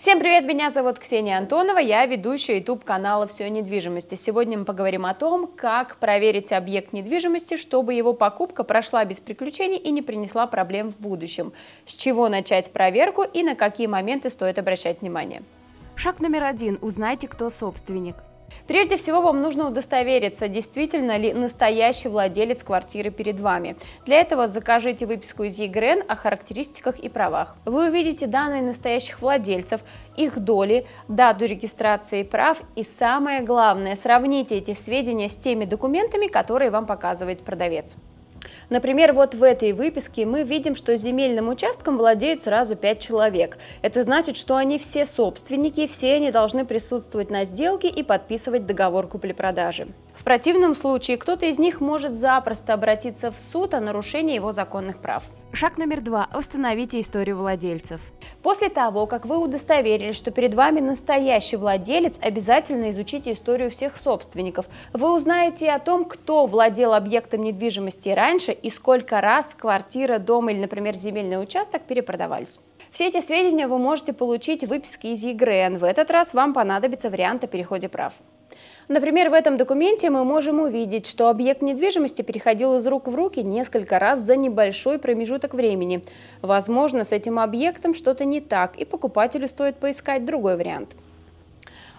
Всем привет, меня зовут Ксения Антонова, я ведущая YouTube канала «Все о недвижимости». Сегодня мы поговорим о том, как проверить объект недвижимости, чтобы его покупка прошла без приключений и не принесла проблем в будущем. С чего начать проверку и на какие моменты стоит обращать внимание. Шаг номер один. Узнайте, кто собственник. Прежде всего, вам нужно удостовериться, действительно ли настоящий владелец квартиры перед вами. Для этого закажите выписку из ЕГРН о характеристиках и правах. Вы увидите данные настоящих владельцев, их доли, дату регистрации прав и самое главное, сравните эти сведения с теми документами, которые вам показывает продавец. Например, вот в этой выписке мы видим, что земельным участком владеют сразу 5 человек. Это значит, что они все собственники, все они должны присутствовать на сделке и подписывать договор купли-продажи. В противном случае кто-то из них может запросто обратиться в суд о нарушении его законных прав. Шаг номер два. Установите историю владельцев. После того, как вы удостоверились, что перед вами настоящий владелец, обязательно изучите историю всех собственников. Вы узнаете о том, кто владел объектом недвижимости раньше и сколько раз квартира, дом или, например, земельный участок перепродавались. Все эти сведения вы можете получить в выписке из ЕГРН. В этот раз вам понадобится вариант о переходе прав. Например, в этом документе мы можем увидеть, что объект недвижимости переходил из рук в руки несколько раз за небольшой промежуток времени. Возможно, с этим объектом что-то не так, и покупателю стоит поискать другой вариант.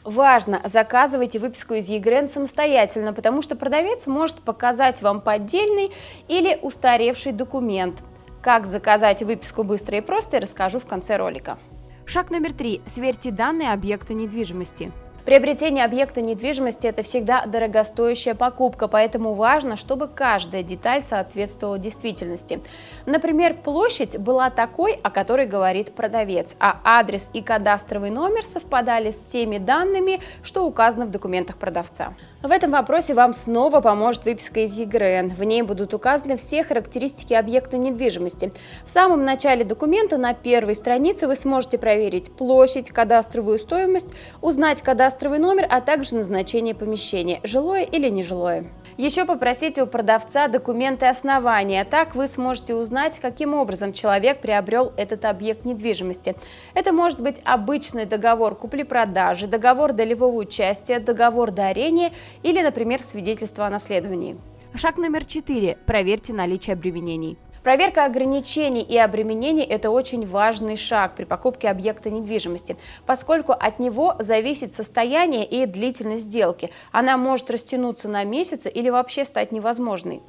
Важно, заказывайте выписку из ЕГРН самостоятельно, потому что продавец может показать вам поддельный или устаревший документ. Как заказать выписку быстро и просто, расскажу в конце ролика. Шаг номер три. Сверьте данные объекта недвижимости. Приобретение объекта недвижимости – это всегда дорогостоящая покупка, поэтому важно, чтобы каждая деталь соответствовала действительности. Например, площадь была такой, о которой говорит продавец, а адрес и кадастровый номер совпадали с теми данными, что указано в документах продавца. В этом вопросе вам снова поможет выписка из ЕГРН. В ней будут указаны все характеристики объекта недвижимости. В самом начале документа на первой странице вы сможете проверить площадь, кадастровую стоимость, узнать кадастровый номер, а также назначение помещения – жилое или нежилое. Еще попросите у продавца документы основания. Так вы сможете узнать, каким образом человек приобрел этот объект недвижимости. Это может быть обычный договор купли-продажи, договор долевого участия, договор дарения или, например, свидетельство о наследовании. Шаг номер четыре. Проверьте наличие обременений. Проверка ограничений и обременений – это очень важный шаг при покупке объекта недвижимости, поскольку от него зависит состояние и длительность сделки. Она может растянуться на месяцы или вообще стать невозможной.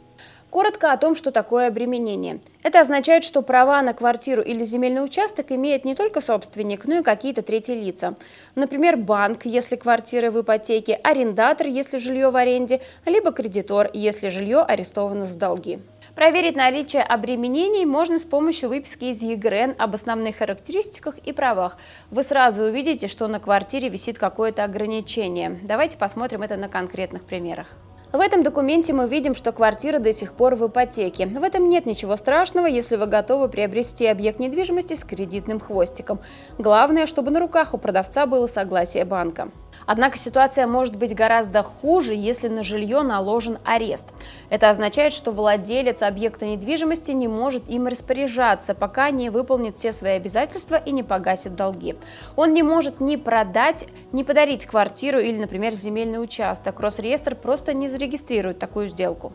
Коротко о том, что такое обременение. Это означает, что права на квартиру или земельный участок имеет не только собственник, но и какие-то третьи лица. Например, банк, если квартира в ипотеке, арендатор, если жилье в аренде, либо кредитор, если жилье арестовано с долги. Проверить наличие обременений можно с помощью выписки из ЕГРН об основных характеристиках и правах. Вы сразу увидите, что на квартире висит какое-то ограничение. Давайте посмотрим это на конкретных примерах. В этом документе мы видим, что квартира до сих пор в ипотеке. В этом нет ничего страшного, если вы готовы приобрести объект недвижимости с кредитным хвостиком. Главное, чтобы на руках у продавца было согласие банка. Однако ситуация может быть гораздо хуже, если на жилье наложен арест. Это означает, что владелец объекта недвижимости не может им распоряжаться, пока не выполнит все свои обязательства и не погасит долги. Он не может ни продать, ни подарить квартиру или, например, земельный участок. Росреестр просто не зарегистрирует такую сделку.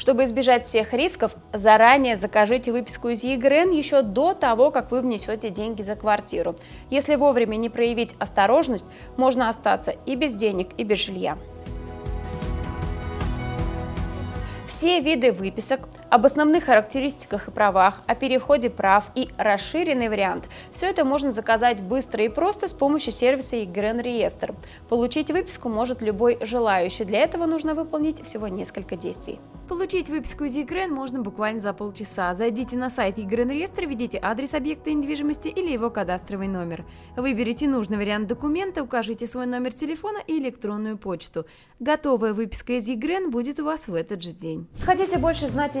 Чтобы избежать всех рисков, заранее закажите выписку из ЕГРН еще до того, как вы внесете деньги за квартиру. Если вовремя не проявить осторожность, можно остаться и без денег, и без жилья. Все виды выписок об основных характеристиках и правах, о переходе прав и расширенный вариант – все это можно заказать быстро и просто с помощью сервиса EGRN Реестр. Получить выписку может любой желающий. Для этого нужно выполнить всего несколько действий. Получить выписку из ЕГРН можно буквально за полчаса. Зайдите на сайт ЕГРН Реестр, введите адрес объекта недвижимости или его кадастровый номер. Выберите нужный вариант документа, укажите свой номер телефона и электронную почту. Готовая выписка из ЕГРН будет у вас в этот же день. Хотите больше знать о